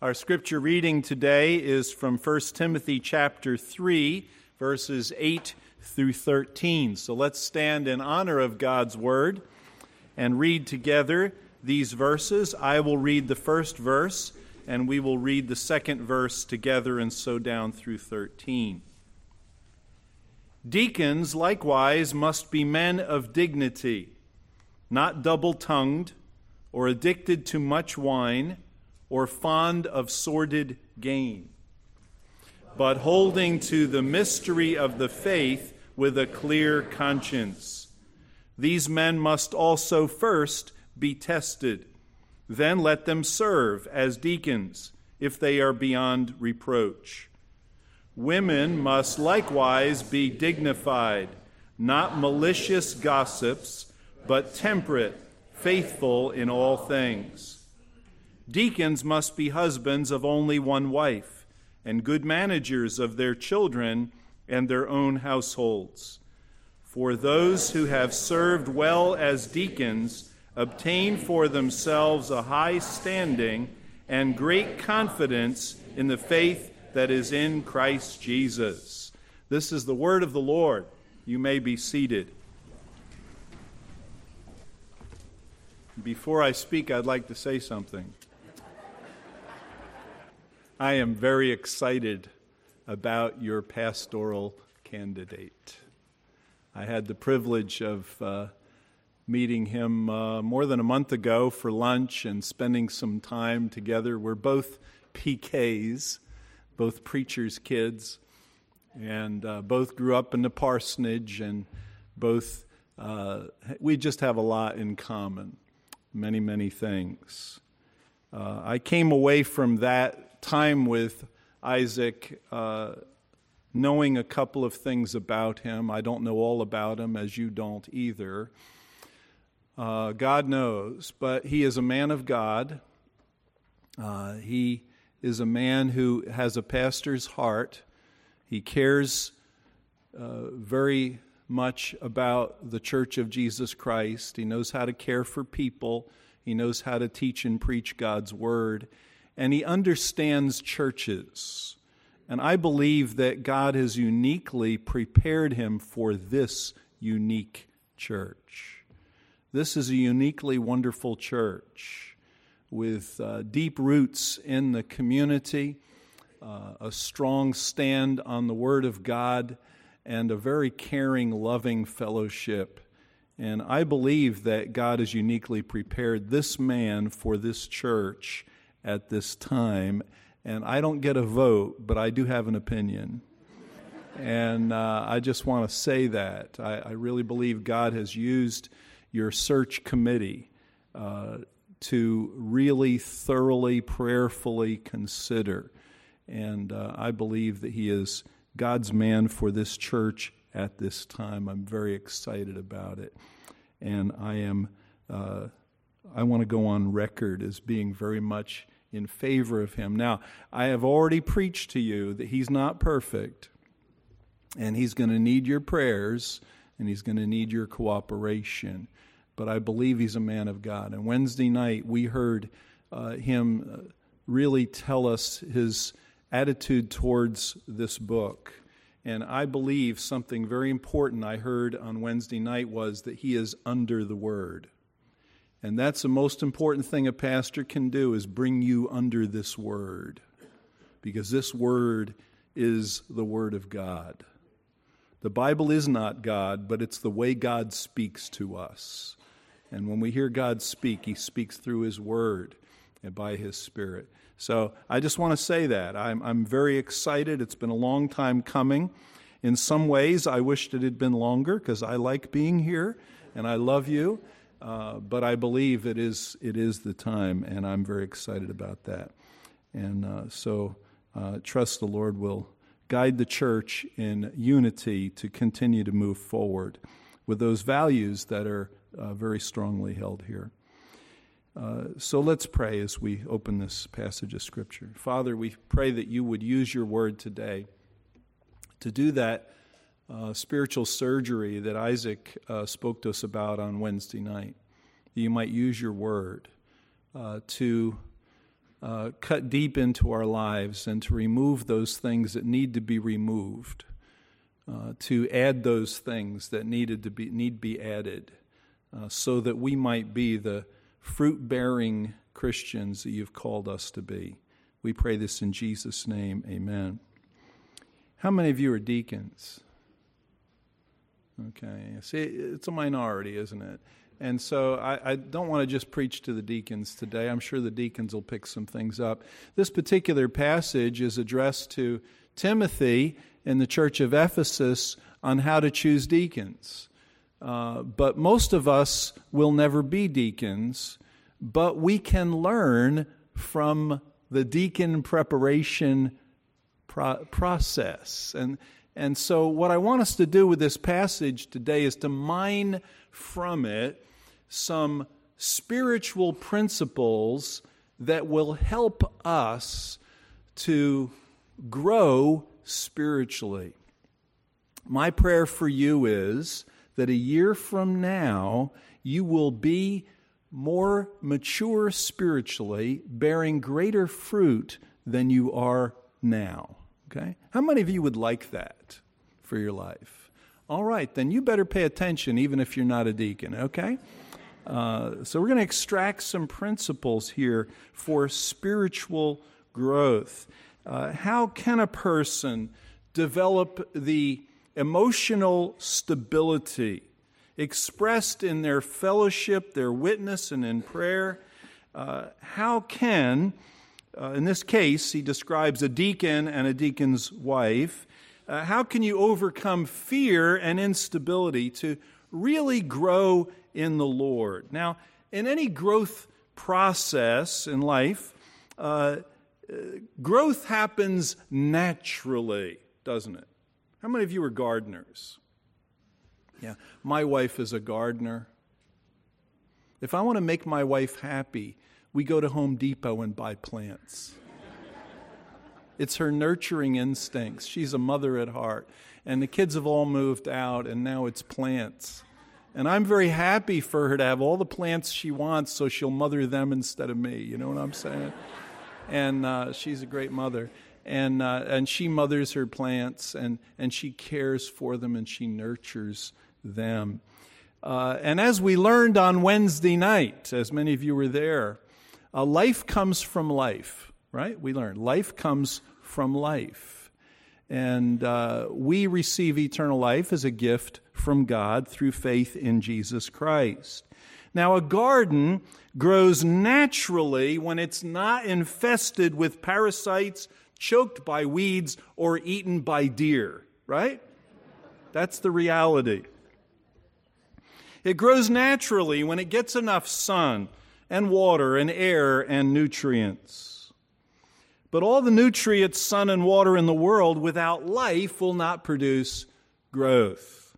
Our scripture reading today is from 1 Timothy chapter 3, verses 8 through 13. So let's stand in honor of God's word and read together these verses. I will read the first verse, and we will read the second verse together, and so down through 13. Deacons likewise must be men of dignity, not double tongued or addicted to much wine or fond of sordid gain, but holding to the mystery of the faith with a clear conscience. These men must also first be tested. Then let them serve as deacons if they are beyond reproach. Women must likewise be dignified, not malicious gossips, but temperate, faithful in all things. Deacons must be husbands of only one wife, and good managers of their children and their own households. For those who have served well as deacons obtain for themselves a high standing and great confidence in the faith that is in Christ Jesus. This is the word of the Lord. You may be seated. Before I speak, I'd like to say something. I am very excited about your pastoral candidate. I had the privilege of uh, meeting him uh, more than a month ago for lunch and spending some time together. We're both PKs, both preachers' kids, and uh, both grew up in the parsonage, and both, uh, we just have a lot in common, many, many things. Uh, I came away from that time with Isaac, uh, knowing a couple of things about him. I don't know all about him, as you don't either. Uh, God knows, but he is a man of God. Uh, he is a man who has a pastor's heart. He cares uh, very much about the church of Jesus Christ. He knows how to care for people. He knows how to teach and preach God's word and he understands churches. And I believe that God has uniquely prepared him for this unique church. This is a uniquely wonderful church with uh, deep roots in the community, uh, a strong stand on the Word of God, and a very caring, loving fellowship. And I believe that God has uniquely prepared this man for this church at this time. And I don't get a vote, but I do have an opinion. And uh, I just want to say that. I, I, really believe God has used your search committee uh, to really thoroughly, prayerfully consider. And uh, I believe that He is God's man for this church at this time. I'm very excited about it. And I am, uh, I want to go on record as being very much in favor of him. Now, I have already preached to you that he's not perfect, and he's going to need your prayers, and he's going to need your cooperation. But I believe he's a man of God. And Wednesday night, we heard uh, him uh, really tell us his attitude towards this book. And I believe something very important I heard on Wednesday night was that he is under the word. And that's the most important thing a pastor can do is bring you under this word. Because this word is the word of God. The Bible is not God, but it's the way God speaks to us. And when we hear God speak, he speaks through his word and by his spirit. So I just want to say that. I'm, I'm very excited. It's been a long time coming. In some ways, I wished it had been longer because I like being here and I love you. Uh, but I believe it is it is the time, and I'm very excited about that. And uh, so, uh, trust the Lord will guide the church in unity to continue to move forward with those values that are uh, very strongly held here. Uh, so let's pray as we open this passage of Scripture. Father, we pray that you would use your word today to do that uh, spiritual surgery that Isaac uh, spoke to us about on Wednesday night. You might use your word uh, to uh, cut deep into our lives and to remove those things that need to be removed, uh, to add those things that needed to be need be added, uh, so that we might be the fruit-bearing Christians that you've called us to be. We pray this in Jesus' name. Amen. How many of you are deacons? Okay. See, it's a minority, isn't it? And so I, I don't want to just preach to the deacons today. I'm sure the deacons will pick some things up. This particular passage is addressed to Timothy in the church of Ephesus on how to choose deacons. Uh, but most of us will never be deacons, but we can learn from the deacon preparation pro- process. And, and so, what I want us to do with this passage today is to mine from it some spiritual principles that will help us to grow spiritually. My prayer for you is that a year from now, you will be more mature spiritually, bearing greater fruit than you are now. Okay? How many of you would like that for your life? All right, then you better pay attention even if you're not a deacon, okay? Uh, so, we're going to extract some principles here for spiritual growth. Uh, how can a person develop the emotional stability expressed in their fellowship, their witness, and in prayer? Uh, how can, uh, in this case, he describes a deacon and a deacon's wife. Uh, how can you overcome fear and instability to really grow in the Lord. Now, in any growth process in life, uh, growth happens naturally, doesn't it? How many of you are gardeners? Yeah, my wife is a gardener. If I want to make my wife happy, we go to Home Depot and buy plants. it's her nurturing instincts. She's a mother at heart. And the kids have all moved out, and now it's plants. And I'm very happy for her to have all the plants she wants so she'll mother them instead of me. You know what I'm saying? and uh, she's a great mother. And, uh, and she mothers her plants and, and she cares for them and she nurtures them. Uh, and as we learned on Wednesday night, as many of you were there, uh, life comes from life, right? We learn life comes from life. And uh, we receive eternal life as a gift from God through faith in Jesus Christ. Now, a garden grows naturally when it's not infested with parasites, choked by weeds, or eaten by deer, right? That's the reality. It grows naturally when it gets enough sun and water and air and nutrients. But all the nutrients, sun, and water in the world without life will not produce growth.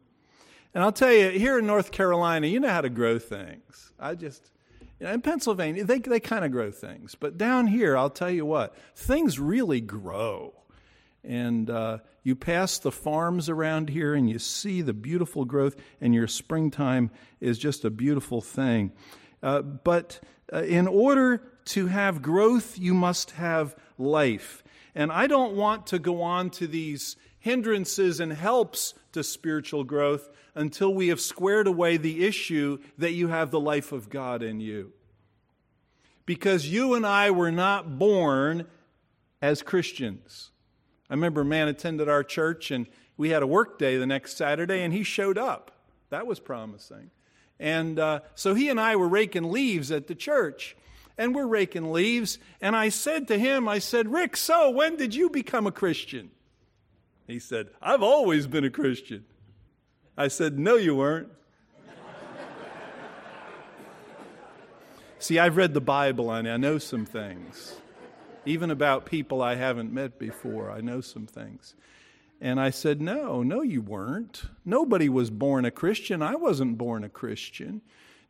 And I'll tell you, here in North Carolina, you know how to grow things. I just, you know, in Pennsylvania, they, they kind of grow things. But down here, I'll tell you what, things really grow. And uh, you pass the farms around here and you see the beautiful growth, and your springtime is just a beautiful thing. Uh, but uh, in order to have growth, you must have life. And I don't want to go on to these hindrances and helps to spiritual growth until we have squared away the issue that you have the life of God in you. Because you and I were not born as Christians. I remember a man attended our church and we had a work day the next Saturday and he showed up. That was promising. And uh, so he and I were raking leaves at the church and we're raking leaves. And I said to him, I said, Rick, so when did you become a Christian? He said, I've always been a Christian. I said, No, you weren't. See, I've read the Bible and I know some things. Even about people I haven't met before, I know some things. And I said, No, no, you weren't. Nobody was born a Christian. I wasn't born a Christian.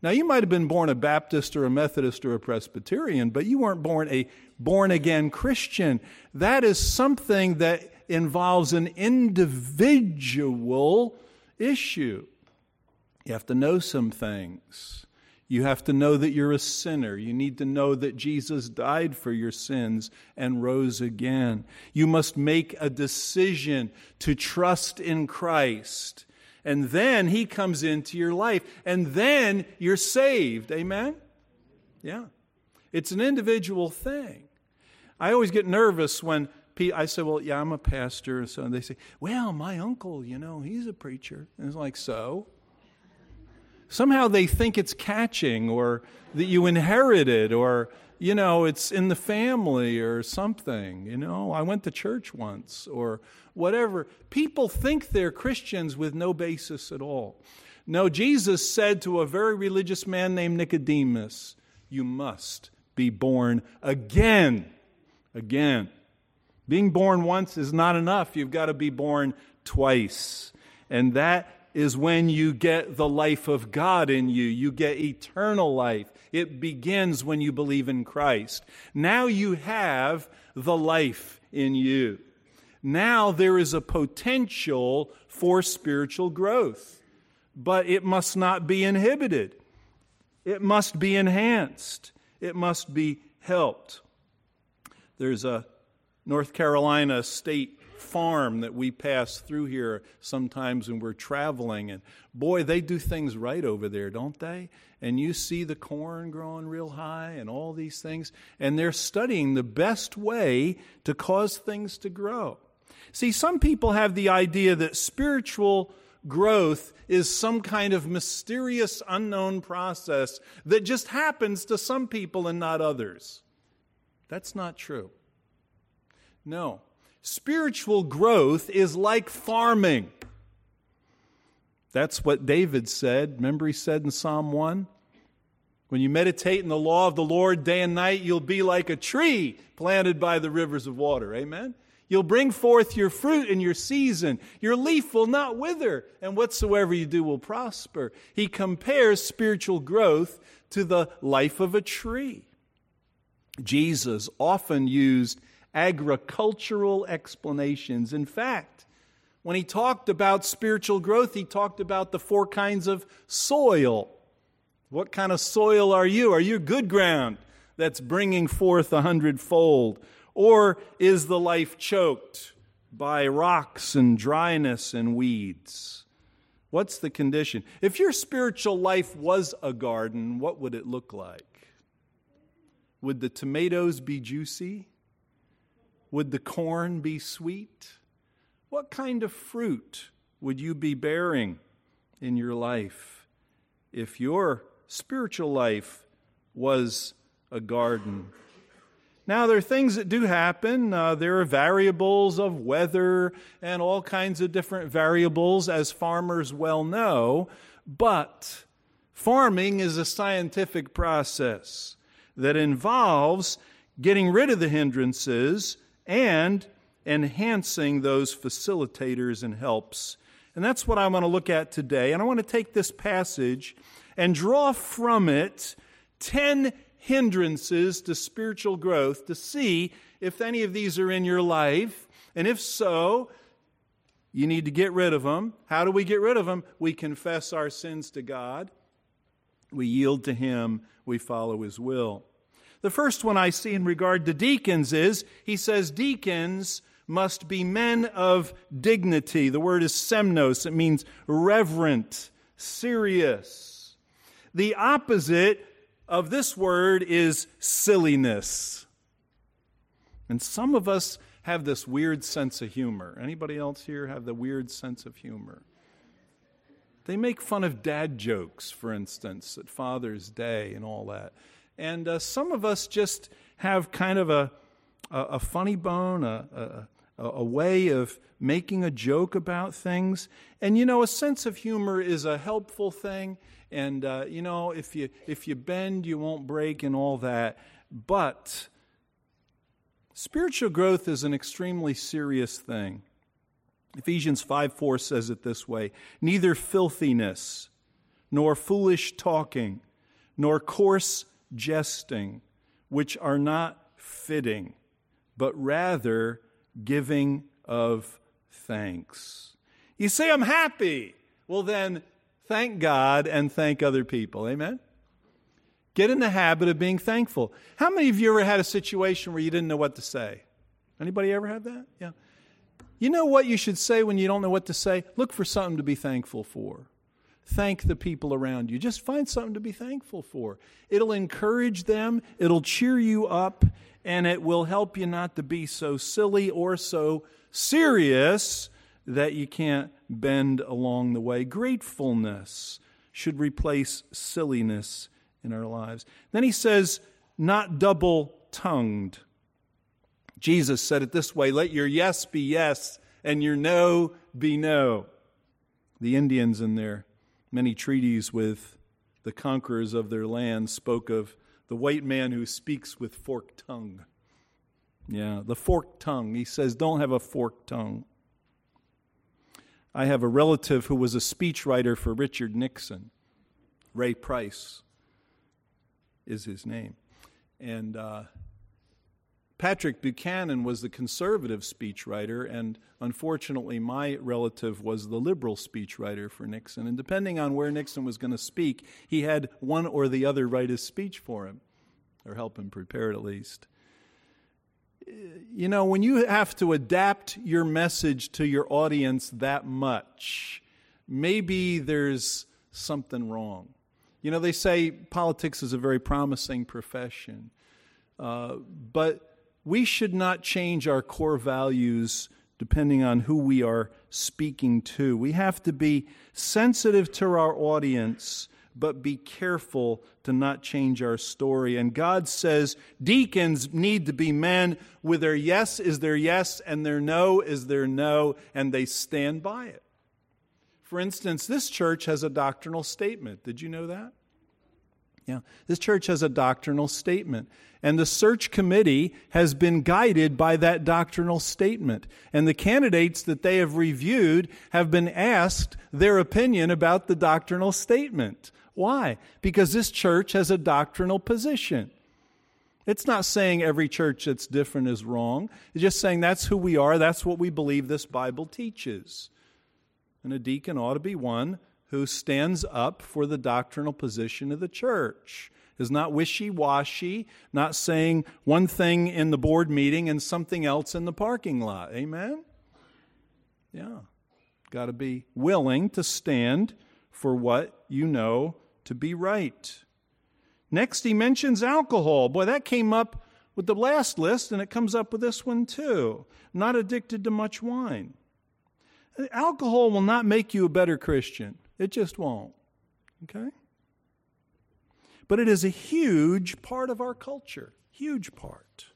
Now, you might have been born a Baptist or a Methodist or a Presbyterian, but you weren't born a born again Christian. That is something that involves an individual issue. You have to know some things. You have to know that you're a sinner. You need to know that Jesus died for your sins and rose again. You must make a decision to trust in Christ. And then he comes into your life, and then you're saved. Amen? Yeah. It's an individual thing. I always get nervous when I say, Well, yeah, I'm a pastor. And so they say, Well, my uncle, you know, he's a preacher. And it's like, So? Somehow they think it's catching or that you inherited or, you know, it's in the family or something. You know, I went to church once or whatever. People think they're Christians with no basis at all. No, Jesus said to a very religious man named Nicodemus, You must be born again. Again. Being born once is not enough. You've got to be born twice. And that is when you get the life of God in you. You get eternal life. It begins when you believe in Christ. Now you have the life in you. Now there is a potential for spiritual growth, but it must not be inhibited. It must be enhanced. It must be helped. There's a North Carolina state farm that we pass through here sometimes when we're traveling. And boy, they do things right over there, don't they? And you see the corn growing real high and all these things. And they're studying the best way to cause things to grow. See, some people have the idea that spiritual growth is some kind of mysterious, unknown process that just happens to some people and not others. That's not true. No. Spiritual growth is like farming. That's what David said. Remember, he said in Psalm 1 When you meditate in the law of the Lord day and night, you'll be like a tree planted by the rivers of water. Amen? You'll bring forth your fruit in your season. Your leaf will not wither, and whatsoever you do will prosper. He compares spiritual growth to the life of a tree. Jesus often used agricultural explanations. In fact, when he talked about spiritual growth, he talked about the four kinds of soil. What kind of soil are you? Are you good ground that's bringing forth a hundredfold? Or is the life choked by rocks and dryness and weeds? What's the condition? If your spiritual life was a garden, what would it look like? Would the tomatoes be juicy? Would the corn be sweet? What kind of fruit would you be bearing in your life if your spiritual life was a garden? Now, there are things that do happen. Uh, there are variables of weather and all kinds of different variables, as farmers well know. But farming is a scientific process that involves getting rid of the hindrances and enhancing those facilitators and helps. And that's what I want to look at today. And I want to take this passage and draw from it 10 hindrances to spiritual growth to see if any of these are in your life. And if so, you need to get rid of them. How do we get rid of them? We confess our sins to God, we yield to Him, we follow His will. The first one I see in regard to deacons is he says deacons must be men of dignity. The word is semnos, it means reverent, serious. The opposite of this word is silliness. And some of us have this weird sense of humor. Anybody else here have the weird sense of humor? They make fun of dad jokes, for instance, at Father's Day and all that. And uh, some of us just have kind of a, a, a funny bone, a, a, a way of making a joke about things. And you know, a sense of humor is a helpful thing. And uh, you know, if you if you bend, you won't break, and all that. But spiritual growth is an extremely serious thing. Ephesians 5 4 says it this way Neither filthiness, nor foolish talking, nor coarse jesting, which are not fitting, but rather giving of thanks. You say, I'm happy. Well, then thank God and thank other people. Amen? Get in the habit of being thankful. How many of you ever had a situation where you didn't know what to say? Anybody ever had that? Yeah. You know what you should say when you don't know what to say? Look for something to be thankful for. Thank the people around you. Just find something to be thankful for. It'll encourage them, it'll cheer you up, and it will help you not to be so silly or so serious that you can't bend along the way. Gratefulness should replace silliness in our lives. Then he says, not double tongued. Jesus said it this way let your yes be yes and your no be no. The Indians in their many treaties with the conquerors of their land spoke of the white man who speaks with forked tongue. Yeah, the forked tongue. He says, don't have a forked tongue. I have a relative who was a speechwriter for Richard Nixon. Ray Price is his name. And uh, Patrick Buchanan was the conservative speechwriter, and unfortunately, my relative was the liberal speechwriter for Nixon. And depending on where Nixon was going to speak, he had one or the other write his speech for him, or help him prepare it at least. You know, when you have to adapt your message to your audience that much, maybe there's something wrong. You know, they say politics is a very promising profession, uh, but we should not change our core values depending on who we are speaking to. We have to be sensitive to our audience, but be careful to not change our story. And God says deacons need to be men with their yes is their yes and their no is their no, and they stand by it. For instance, this church has a doctrinal statement. Did you know that? This church has a doctrinal statement. And the search committee has been guided by that doctrinal statement. And the candidates that they have reviewed have been asked their opinion about the doctrinal statement. Why? Because this church has a doctrinal position. It's not saying every church that's different is wrong. It's just saying that's who we are, that's what we believe this Bible teaches. And a deacon ought to be one who stands up for the doctrinal position of the church is not wishy washy, not saying one thing in the board meeting and something else in the parking lot. Amen? Yeah. Got to be willing to stand for what you know to be right. Next, he mentions alcohol. Boy, that came up with the last list, and it comes up with this one too. Not addicted to much wine. Alcohol will not make you a better Christian, it just won't. Okay? but it is a huge part of our culture. Huge part.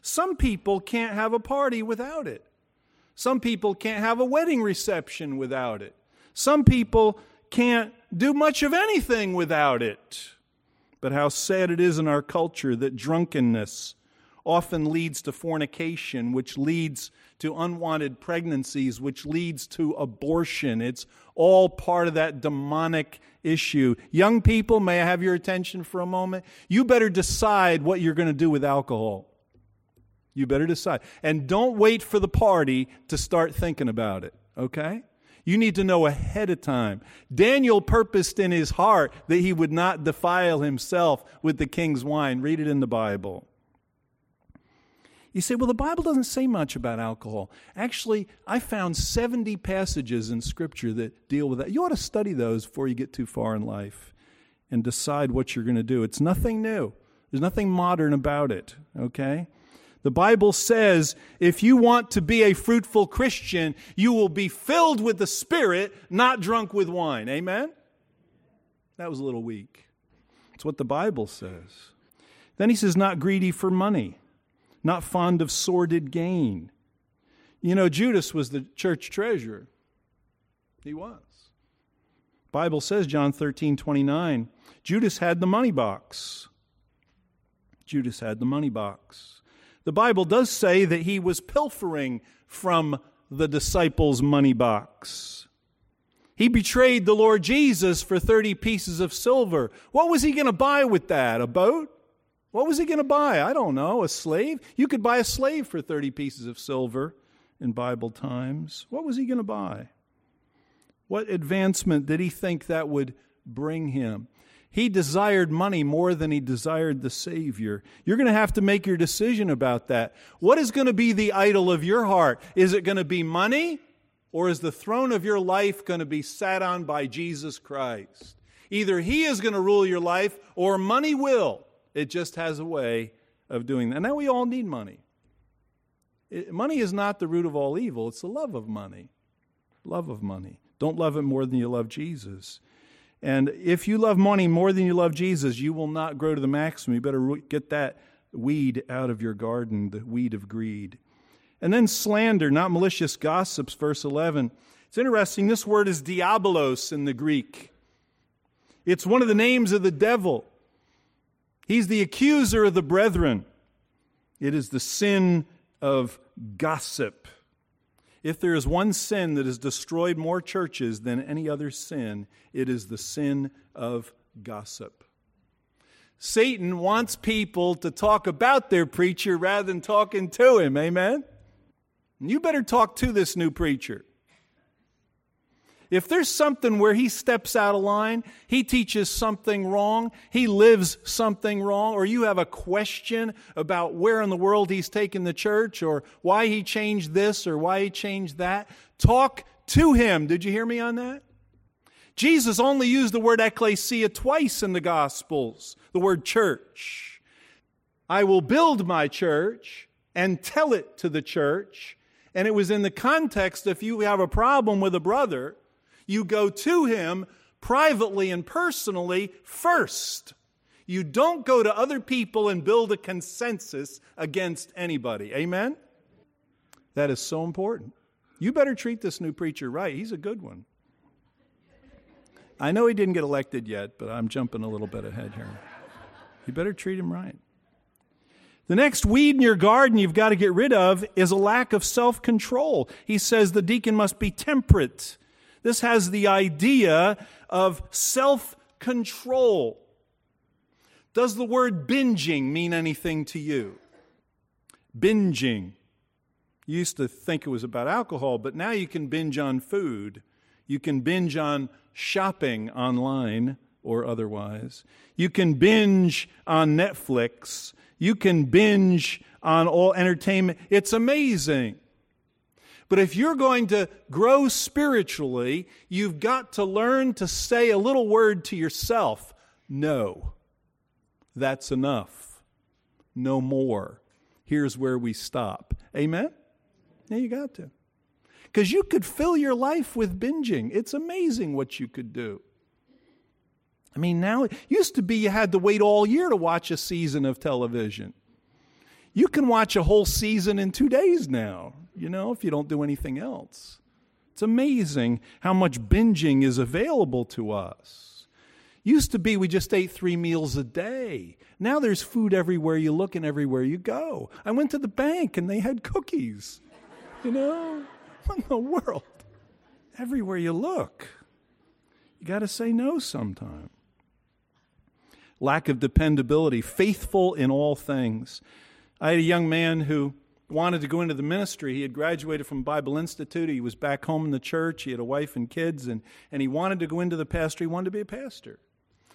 Some people can't have a party without it. Some people can't have a wedding reception without it. Some people can't do much of anything without it. But how sad it is in our culture that drunkenness often leads to fornication, which leads to unwanted pregnancies, which leads to abortion. It's all part of that demonic issue. Young people, may I have your attention for a moment? You better decide what you're going to do with alcohol. You better decide. And don't wait for the party to start thinking about it, okay? You need to know ahead of time. Daniel purposed in his heart that he would not defile himself with the king's wine. Read it in the Bible. You say, well, the Bible doesn't say much about alcohol. Actually, I found 70 passages in Scripture that deal with that. You ought to study those before you get too far in life and decide what you're going to do. It's nothing new, there's nothing modern about it, okay? The Bible says if you want to be a fruitful Christian, you will be filled with the Spirit, not drunk with wine. Amen? That was a little weak. It's what the Bible says. Then he says, not greedy for money not fond of sordid gain. You know, Judas was the church treasurer. He was. Bible says, John 13, 29, Judas had the money box. Judas had the money box. The Bible does say that he was pilfering from the disciples' money box. He betrayed the Lord Jesus for 30 pieces of silver. What was he going to buy with that? A boat? What was he going to buy? I don't know. A slave? You could buy a slave for 30 pieces of silver in Bible times. What was he going to buy? What advancement did he think that would bring him? He desired money more than he desired the Savior. You're going to have to make your decision about that. What is going to be the idol of your heart? Is it going to be money? Or is the throne of your life going to be sat on by Jesus Christ? Either He is going to rule your life or money will. It just has a way of doing that. And now, we all need money. It, money is not the root of all evil, it's the love of money. Love of money. Don't love it more than you love Jesus. And if you love money more than you love Jesus, you will not grow to the maximum. You better get that weed out of your garden, the weed of greed. And then slander, not malicious gossips, verse 11. It's interesting, this word is diabolos in the Greek. It's one of the names of the devil. He's the accuser of the brethren. It is the sin of gossip. If there is one sin that has destroyed more churches than any other sin, it is the sin of gossip. Satan wants people to talk about their preacher rather than talking to him. Amen? You better talk to this new preacher. If there's something where he steps out of line, he teaches something wrong, he lives something wrong, or you have a question about where in the world he's taken the church, or why he changed this, or why he changed that, talk to him. Did you hear me on that? Jesus only used the word ecclesia twice in the Gospels, the word church. I will build my church and tell it to the church. And it was in the context if you have a problem with a brother, you go to him privately and personally first. You don't go to other people and build a consensus against anybody. Amen? That is so important. You better treat this new preacher right. He's a good one. I know he didn't get elected yet, but I'm jumping a little bit ahead here. You better treat him right. The next weed in your garden you've got to get rid of is a lack of self control. He says the deacon must be temperate, this has the idea of self control. Does the word binging mean anything to you? Binging. You used to think it was about alcohol, but now you can binge on food. You can binge on shopping online or otherwise. You can binge on Netflix. You can binge on all entertainment. It's amazing. But if you're going to grow spiritually, you've got to learn to say a little word to yourself no. That's enough. No more. Here's where we stop. Amen? Yeah, you got to. Because you could fill your life with binging. It's amazing what you could do. I mean, now it used to be you had to wait all year to watch a season of television. You can watch a whole season in two days now you know, if you don't do anything else. It's amazing how much binging is available to us. Used to be we just ate three meals a day. Now there's food everywhere you look and everywhere you go. I went to the bank and they had cookies. You know, what in the world? Everywhere you look. You got to say no sometime. Lack of dependability, faithful in all things. I had a young man who wanted to go into the ministry. He had graduated from Bible Institute. He was back home in the church. He had a wife and kids, and, and he wanted to go into the pastor. He wanted to be a pastor.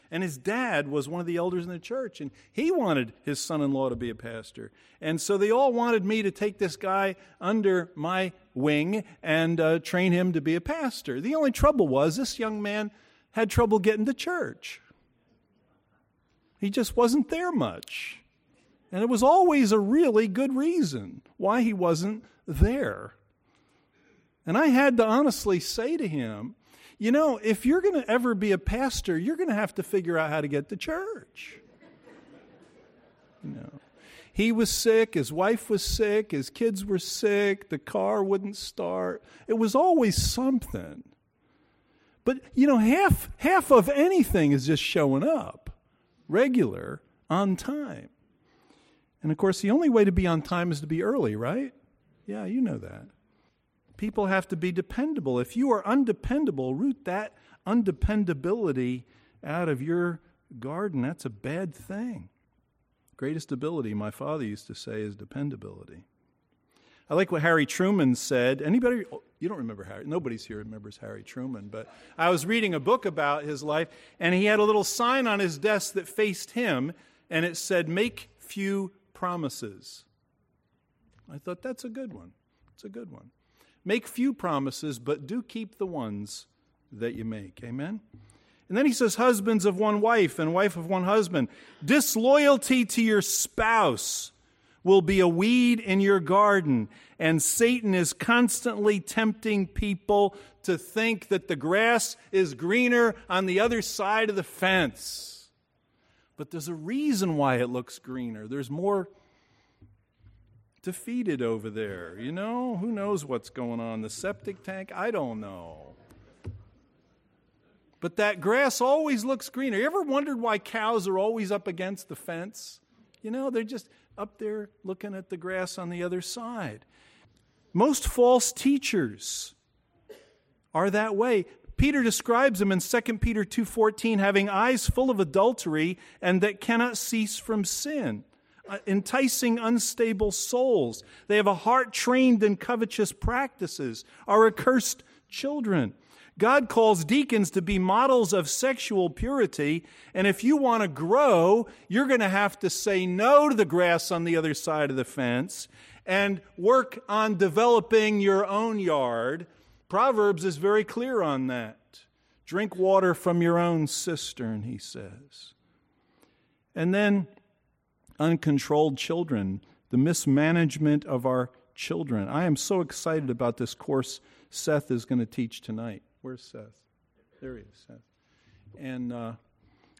And his dad was one of the elders in the church, and he wanted his son in law to be a pastor. And so they all wanted me to take this guy under my wing and uh, train him to be a pastor. The only trouble was this young man had trouble getting to church, he just wasn't there much. And it was always a really good reason why he wasn't there. And I had to honestly say to him, you know, if you're going to ever be a pastor, you're going to have to figure out how to get to church. You know, he was sick, his wife was sick, his kids were sick, the car wouldn't start. It was always something. But you know, half half of anything is just showing up regular on time. And of course, the only way to be on time is to be early, right? Yeah, you know that. People have to be dependable. If you are undependable, root that undependability out of your garden. That's a bad thing. Greatest ability, my father used to say, is dependability. I like what Harry Truman said. Anybody? You don't remember Harry? Nobody's here remembers Harry Truman. But I was reading a book about his life, and he had a little sign on his desk that faced him, and it said, "Make few promises." I thought that's a good one. It's a good one. Make few promises, but do keep the ones that you make. Amen? And then he says, Husbands of one wife and wife of one husband. Disloyalty to your spouse will be a weed in your garden, and Satan is constantly tempting people to think that the grass is greener on the other side of the fence. But there's a reason why it looks greener. There's more defeated over there. You know, who knows what's going on? The septic tank? I don't know. But that grass always looks greener. You ever wondered why cows are always up against the fence? You know, they're just up there looking at the grass on the other side. Most false teachers are that way. Peter describes them in 2 Peter 2:14 having eyes full of adultery and that cannot cease from sin. Uh, enticing unstable souls. They have a heart trained in covetous practices, are accursed children. God calls deacons to be models of sexual purity, and if you want to grow, you're going to have to say no to the grass on the other side of the fence and work on developing your own yard. Proverbs is very clear on that. Drink water from your own cistern, he says. And then uncontrolled children, the mismanagement of our children. I am so excited about this course Seth is going to teach tonight. Where's Seth? There he is, Seth. And uh,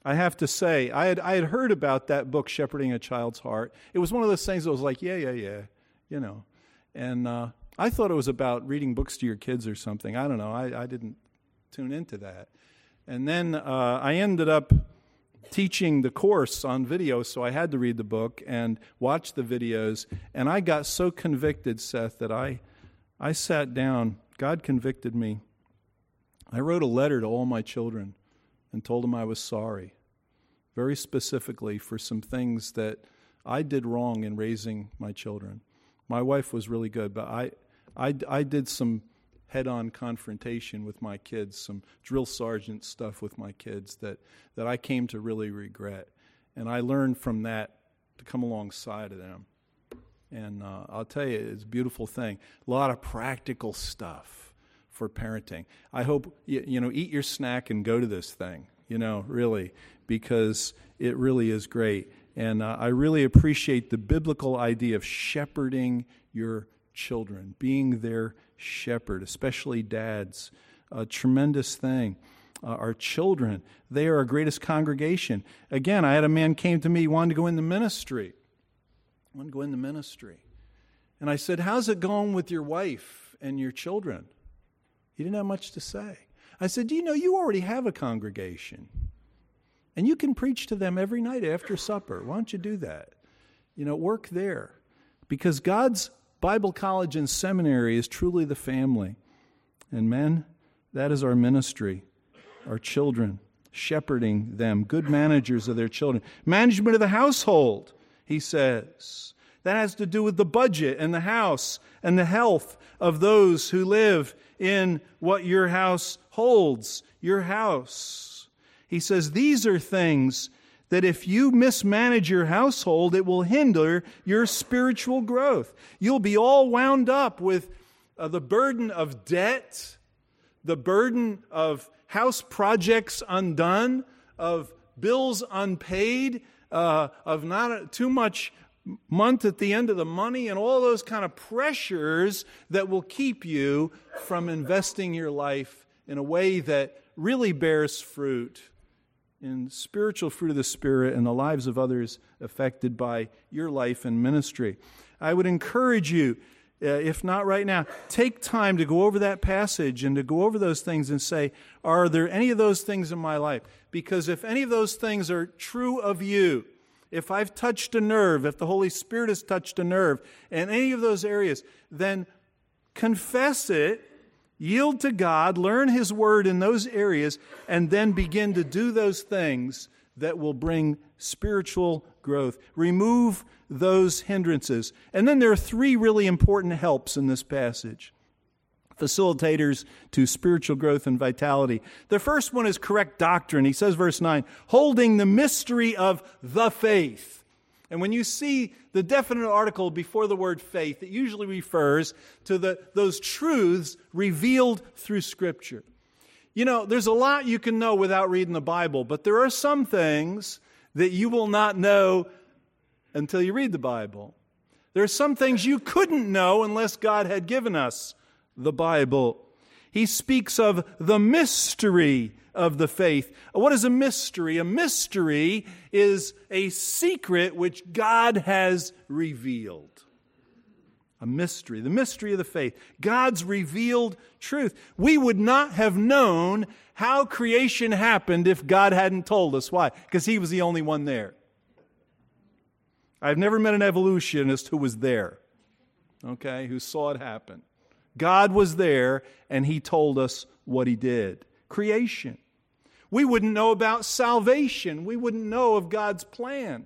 I have to say, I had, I had heard about that book, Shepherding a Child's Heart. It was one of those things that was like, yeah, yeah, yeah, you know. And uh, I thought it was about reading books to your kids or something. I don't know. I, I didn't tune into that. And then uh, I ended up teaching the course on video, so I had to read the book and watch the videos. And I got so convicted, Seth, that I, I sat down. God convicted me. I wrote a letter to all my children and told them I was sorry, very specifically for some things that I did wrong in raising my children. My wife was really good, but I, I, I did some head on confrontation with my kids, some drill sergeant stuff with my kids that, that I came to really regret. And I learned from that to come alongside of them. And uh, I'll tell you, it's a beautiful thing. A lot of practical stuff for parenting. I hope, you, you know, eat your snack and go to this thing, you know, really, because it really is great. And uh, I really appreciate the biblical idea of shepherding your children, being their shepherd, especially dads. A tremendous thing. Uh, our children, they are our greatest congregation. Again, I had a man came to me, wanted to go in the ministry. Wanted to go in the ministry. And I said, How's it going with your wife and your children? He didn't have much to say. I said, Do you know you already have a congregation? And you can preach to them every night after supper. Why don't you do that? You know, work there. Because God's Bible college and seminary is truly the family. And men, that is our ministry, our children, shepherding them, good managers of their children. Management of the household, he says. That has to do with the budget and the house and the health of those who live in what your house holds, your house. He says these are things that if you mismanage your household, it will hinder your spiritual growth. You'll be all wound up with uh, the burden of debt, the burden of house projects undone, of bills unpaid, uh, of not too much month at the end of the money, and all those kind of pressures that will keep you from investing your life in a way that really bears fruit in spiritual fruit of the Spirit and the lives of others affected by your life and ministry. I would encourage you, uh, if not right now, take time to go over that passage and to go over those things and say, Are there any of those things in my life? Because if any of those things are true of you, if I've touched a nerve, if the Holy Spirit has touched a nerve in any of those areas, then confess it Yield to God, learn His Word in those areas, and then begin to do those things that will bring spiritual growth. Remove those hindrances. And then there are three really important helps in this passage facilitators to spiritual growth and vitality. The first one is correct doctrine. He says, verse 9, holding the mystery of the faith. And when you see the definite article before the word faith, it usually refers to the, those truths revealed through Scripture. You know, there's a lot you can know without reading the Bible, but there are some things that you will not know until you read the Bible. There are some things you couldn't know unless God had given us the Bible. He speaks of the mystery of the faith. What is a mystery? A mystery is a secret which God has revealed a mystery, the mystery of the faith, God's revealed truth. We would not have known how creation happened if God hadn't told us. Why? Because He was the only one there. I've never met an evolutionist who was there, okay, who saw it happen. God was there and He told us what He did. Creation. We wouldn't know about salvation. We wouldn't know of God's plan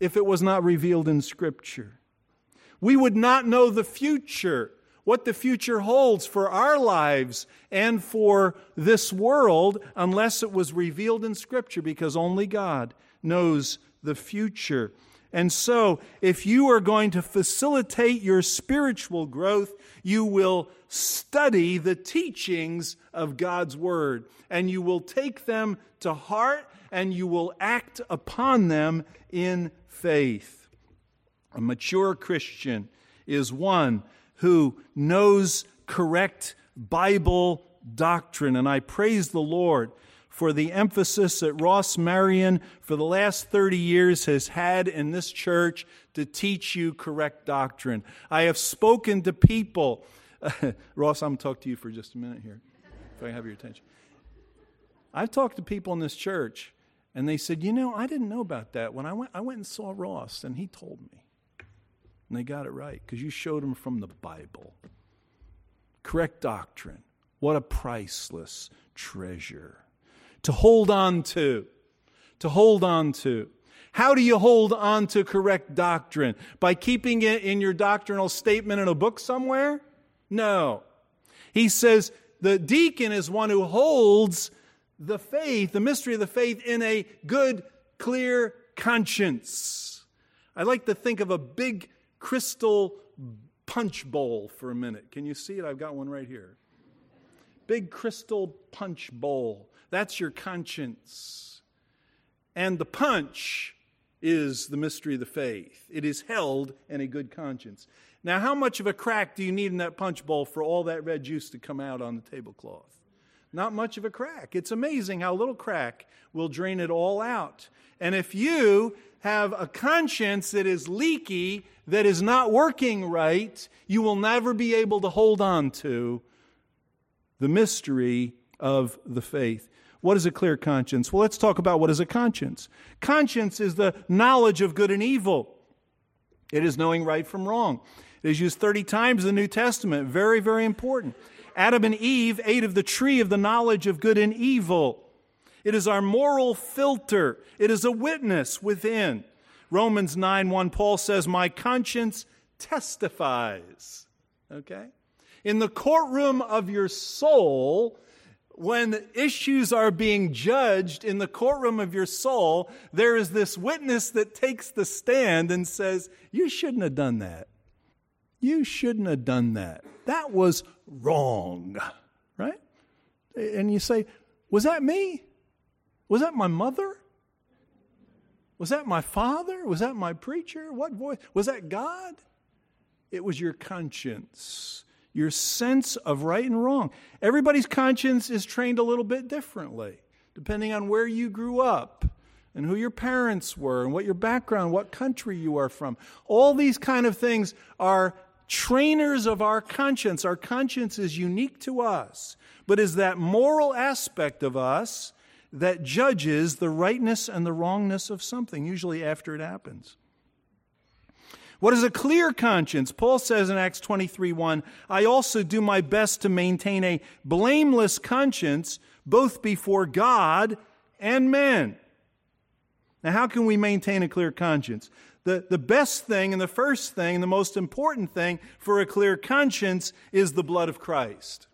if it was not revealed in Scripture. We would not know the future, what the future holds for our lives and for this world, unless it was revealed in Scripture, because only God knows the future. And so, if you are going to facilitate your spiritual growth, you will study the teachings of God's Word, and you will take them to heart, and you will act upon them in faith. A mature Christian is one who knows correct Bible doctrine. And I praise the Lord for the emphasis that Ross Marion, for the last 30 years, has had in this church to teach you correct doctrine. I have spoken to people. Ross, I'm going to talk to you for just a minute here, if I have your attention. I've talked to people in this church, and they said, You know, I didn't know about that. When I went, I went and saw Ross, and he told me. And they got it right because you showed them from the Bible. Correct doctrine. What a priceless treasure to hold on to. To hold on to. How do you hold on to correct doctrine? By keeping it in your doctrinal statement in a book somewhere? No. He says the deacon is one who holds the faith, the mystery of the faith, in a good, clear conscience. I like to think of a big crystal punch bowl for a minute. Can you see it? I've got one right here. Big crystal punch bowl. That's your conscience. And the punch is the mystery of the faith. It is held in a good conscience. Now, how much of a crack do you need in that punch bowl for all that red juice to come out on the tablecloth? Not much of a crack. It's amazing how little crack will drain it all out. And if you have a conscience that is leaky, that is not working right, you will never be able to hold on to the mystery of the faith. What is a clear conscience? Well, let's talk about what is a conscience. Conscience is the knowledge of good and evil. It is knowing right from wrong. It is used 30 times in the New Testament. Very, very important. Adam and Eve ate of the tree of the knowledge of good and evil. It is our moral filter. It is a witness within. Romans 9 1, Paul says, My conscience testifies. Okay? In the courtroom of your soul, when issues are being judged in the courtroom of your soul, there is this witness that takes the stand and says, You shouldn't have done that. You shouldn't have done that. That was wrong. Right? And you say, Was that me? Was that my mother? Was that my father? Was that my preacher? What voice? Was that God? It was your conscience, your sense of right and wrong. Everybody's conscience is trained a little bit differently, depending on where you grew up and who your parents were and what your background, what country you are from. All these kind of things are trainers of our conscience. Our conscience is unique to us, but is that moral aspect of us that judges the rightness and the wrongness of something, usually after it happens. What is a clear conscience? Paul says in Acts 23 1, I also do my best to maintain a blameless conscience both before God and men. Now, how can we maintain a clear conscience? The, the best thing and the first thing and the most important thing for a clear conscience is the blood of Christ.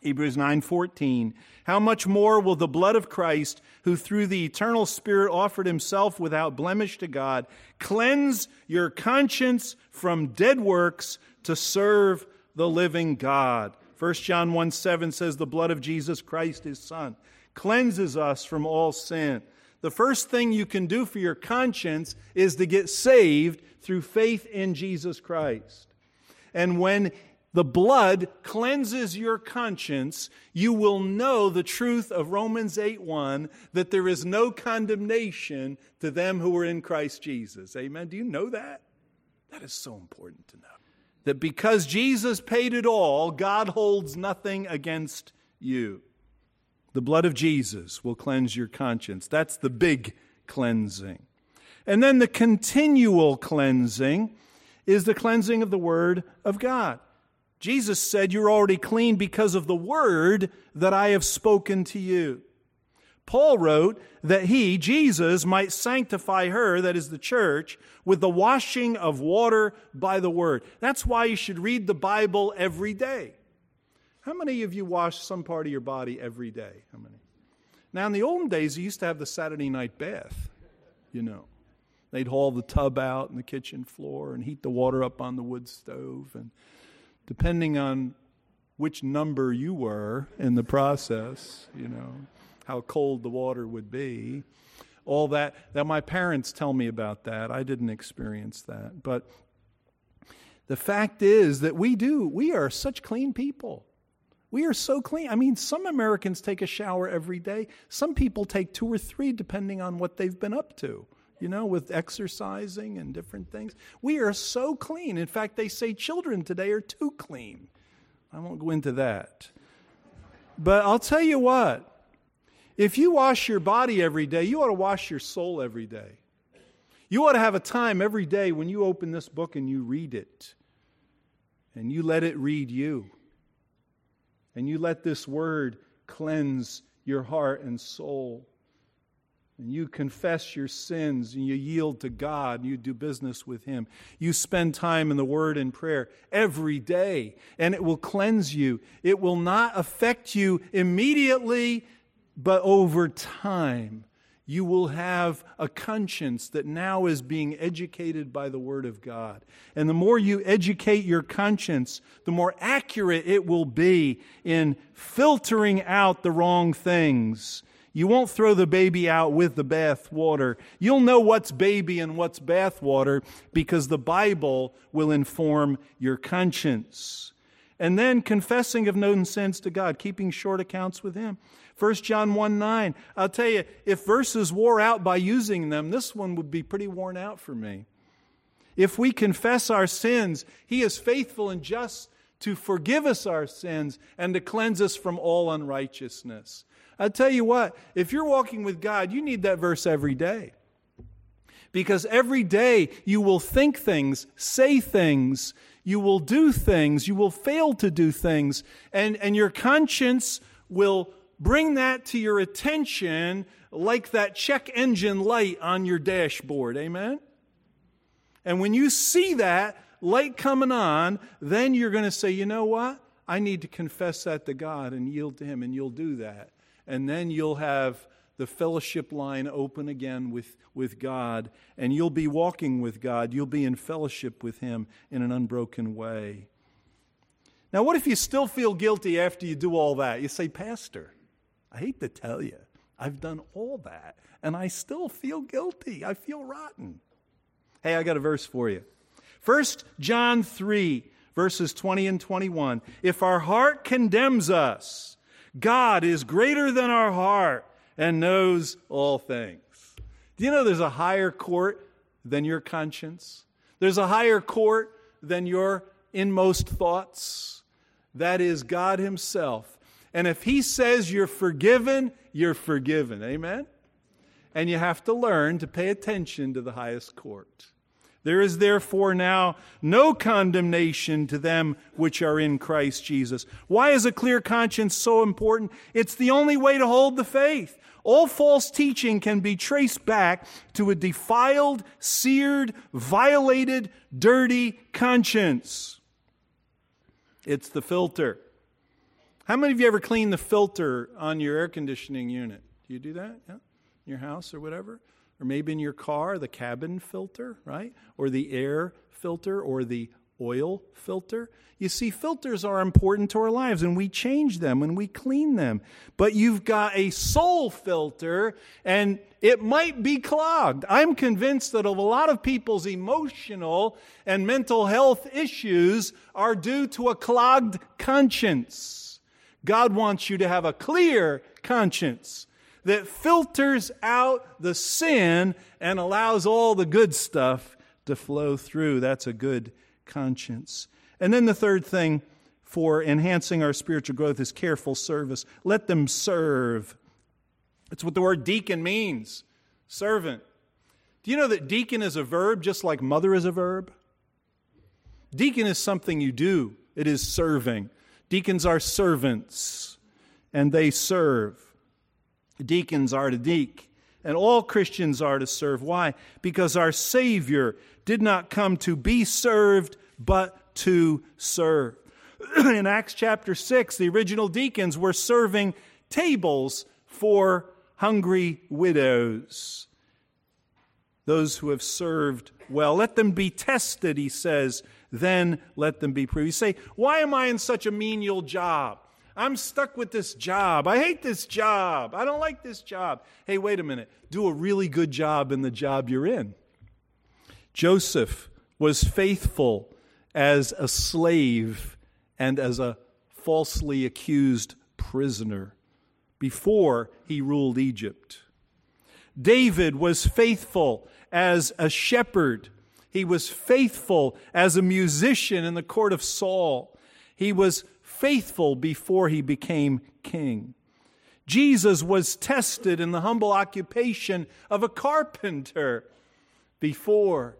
Hebrews 9:14 How much more will the blood of Christ who through the eternal spirit offered himself without blemish to God cleanse your conscience from dead works to serve the living God. 1 John 1 7 says, The blood of Jesus Christ, his Son, cleanses us from all sin. The first thing you can do for your conscience is to get saved through faith in Jesus Christ. And when the blood cleanses your conscience, you will know the truth of Romans 8 1 that there is no condemnation to them who are in Christ Jesus. Amen. Do you know that? That is so important to know. That because Jesus paid it all, God holds nothing against you. The blood of Jesus will cleanse your conscience. That's the big cleansing. And then the continual cleansing is the cleansing of the Word of God. Jesus said, You're already clean because of the Word that I have spoken to you. Paul wrote that he, Jesus, might sanctify her, that is the church, with the washing of water by the Word. That's why you should read the Bible every day. How many of you wash some part of your body every day? How many? Now, in the olden days, you used to have the Saturday night bath, you know. They'd haul the tub out in the kitchen floor and heat the water up on the wood stove. And depending on which number you were in the process, you know, how cold the water would be. All that, that my parents tell me about that. I didn't experience that. But the fact is that we do, we are such clean people. We are so clean. I mean, some Americans take a shower every day. Some people take two or three, depending on what they've been up to, you know, with exercising and different things. We are so clean. In fact, they say children today are too clean. I won't go into that. But I'll tell you what if you wash your body every day, you ought to wash your soul every day. You ought to have a time every day when you open this book and you read it, and you let it read you and you let this word cleanse your heart and soul. And you confess your sins and you yield to God and you do business with Him. You spend time in the Word and prayer every day, and it will cleanse you. It will not affect you immediately, but over time you will have a conscience that now is being educated by the Word of God. And the more you educate your conscience, the more accurate it will be in filtering out the wrong things. You won't throw the baby out with the bath water. You'll know what's baby and what's bath water because the Bible will inform your conscience. And then confessing of known sins to God, keeping short accounts with Him. 1 John 1 9. I'll tell you, if verses wore out by using them, this one would be pretty worn out for me. If we confess our sins, He is faithful and just to forgive us our sins and to cleanse us from all unrighteousness. I'll tell you what, if you're walking with God, you need that verse every day. Because every day you will think things, say things, you will do things, you will fail to do things, and, and your conscience will bring that to your attention like that check engine light on your dashboard. Amen? And when you see that light coming on, then you're going to say, you know what? I need to confess that to God and yield to Him, and you'll do that. And then you'll have the fellowship line open again with, with God, and you'll be walking with God. You'll be in fellowship with Him in an unbroken way. Now, what if you still feel guilty after you do all that? You say, Pastor, I hate to tell you, I've done all that and I still feel guilty. I feel rotten. Hey, I got a verse for you. First John 3, verses 20 and 21. If our heart condemns us, God is greater than our heart and knows all things. Do you know there's a higher court than your conscience? There's a higher court than your inmost thoughts. That is God Himself. And if he says you're forgiven, you're forgiven. Amen? And you have to learn to pay attention to the highest court. There is therefore now no condemnation to them which are in Christ Jesus. Why is a clear conscience so important? It's the only way to hold the faith. All false teaching can be traced back to a defiled, seared, violated, dirty conscience. It's the filter. How many of you ever clean the filter on your air conditioning unit? Do you do that? Yeah? Your house or whatever? Or maybe in your car, the cabin filter, right? Or the air filter or the oil filter. You see, filters are important to our lives and we change them and we clean them. But you've got a soul filter and it might be clogged. I'm convinced that a lot of people's emotional and mental health issues are due to a clogged conscience. God wants you to have a clear conscience that filters out the sin and allows all the good stuff to flow through. That's a good conscience. And then the third thing for enhancing our spiritual growth is careful service. Let them serve. That's what the word deacon means servant. Do you know that deacon is a verb just like mother is a verb? Deacon is something you do, it is serving. Deacons are servants, and they serve. Deacons are to deek. And all Christians are to serve. Why? Because our Savior did not come to be served, but to serve. In Acts chapter 6, the original deacons were serving tables for hungry widows. Those who have served well. Let them be tested, he says, then let them be proved. You say, Why am I in such a menial job? I'm stuck with this job. I hate this job. I don't like this job. Hey, wait a minute. Do a really good job in the job you're in. Joseph was faithful as a slave and as a falsely accused prisoner before he ruled Egypt. David was faithful as a shepherd. He was faithful as a musician in the court of Saul. He was faithful before he became king. Jesus was tested in the humble occupation of a carpenter before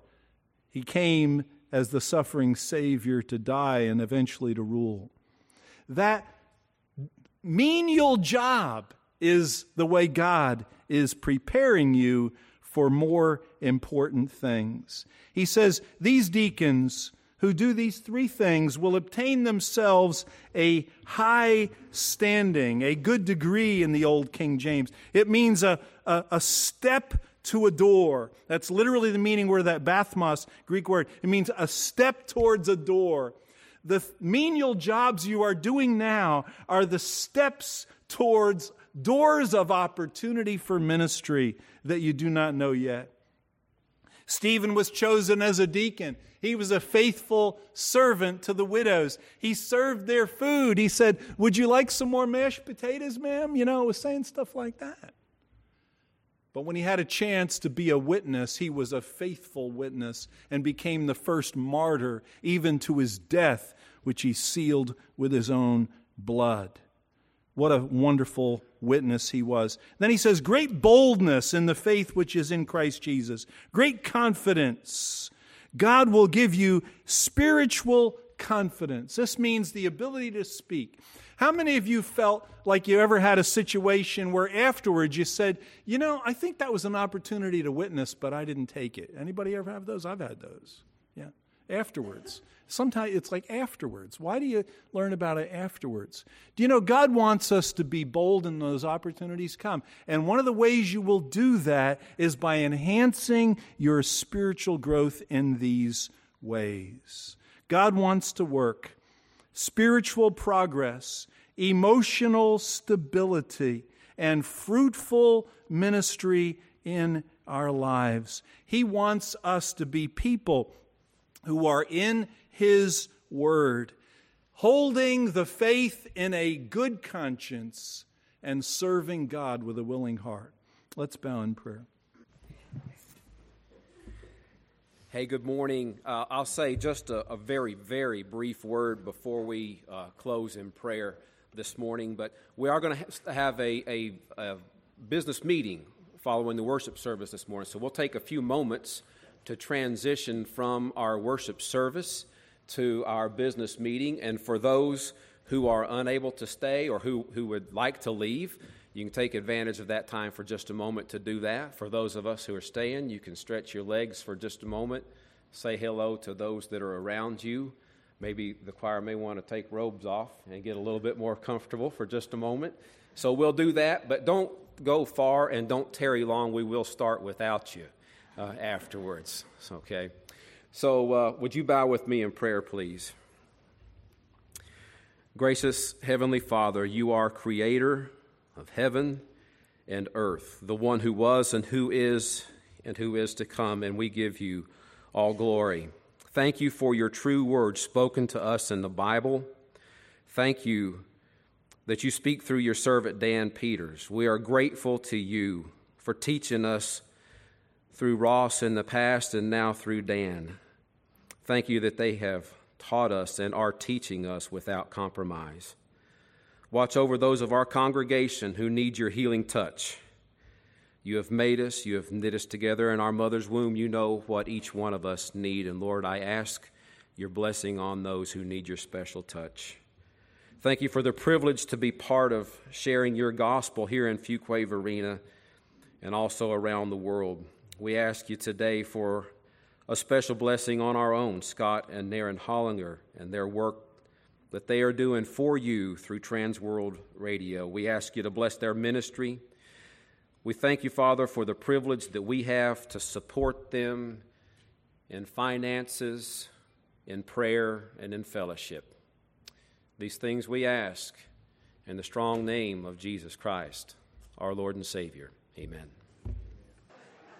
he came as the suffering Savior to die and eventually to rule. That menial job is the way God is preparing you for more important things. He says, These deacons who do these three things will obtain themselves a high standing, a good degree in the Old King James. It means a, a, a step to a door. That's literally the meaning where that bathmos Greek word. It means a step towards a door. The menial jobs you are doing now are the steps towards doors of opportunity for ministry that you do not know yet. Stephen was chosen as a deacon. He was a faithful servant to the widows. He served their food. He said, Would you like some more mashed potatoes, ma'am? You know, was saying stuff like that. But when he had a chance to be a witness, he was a faithful witness and became the first martyr, even to his death, which he sealed with his own blood. What a wonderful witness he was. Then he says, Great boldness in the faith which is in Christ Jesus, great confidence. God will give you spiritual confidence. This means the ability to speak. How many of you felt like you ever had a situation where afterwards you said, "You know, I think that was an opportunity to witness, but I didn't take it." Anybody ever have those? I've had those. Afterwards. Sometimes it's like afterwards. Why do you learn about it afterwards? Do you know God wants us to be bold in those opportunities come? And one of the ways you will do that is by enhancing your spiritual growth in these ways. God wants to work spiritual progress, emotional stability, and fruitful ministry in our lives. He wants us to be people who are in his Word, holding the faith in a good conscience and serving God with a willing heart. Let's bow in prayer. Hey, good morning. Uh, I'll say just a, a, very, very brief word before we uh, close in prayer this morning. But we are going to have a, a, a, business meeting following the worship service this morning. So we'll take a few moments to transition from our worship service to our business meeting. And for those who are unable to stay or who, who would like to leave, You can take advantage of that time for just a moment to do that. For those of us who are staying, you can stretch your legs for just a moment, say hello to those that are around you. Maybe the choir may want to take robes off and get a little bit more comfortable for just a moment. So we'll do that, but don't go far and don't tarry long. We will start without you uh, afterwards. Okay. So uh, would you bow with me in prayer, please? Gracious Heavenly Father, you are creator of heaven and earth, the one who was and who is and who is to come, and we give you all glory. Thank you for your true words spoken to us in the Bible. Thank you that you speak through your servant Dan Peters. We are grateful to you for teaching us through Ross in the past and now through Dan. Thank you that they have taught us and are teaching us without compromise. Watch over those of our congregation who need your healing touch. You have made us, you have knit us together in our mother's womb. You know what each one of us need. And Lord, I ask your blessing on those who need your special touch. Thank you for the privilege to be part of sharing your gospel here in Fuquay-Varina and also around the world. We ask you today for a special blessing on our own, Scott and Naren Hollinger, and their work that they are doing for you through Trans World Radio. We ask you to bless their ministry. We thank you, Father, for the privilege that we have to support them in finances, in prayer, and in fellowship. These things we ask in the strong name of Jesus Christ, our Lord and Savior. Amen.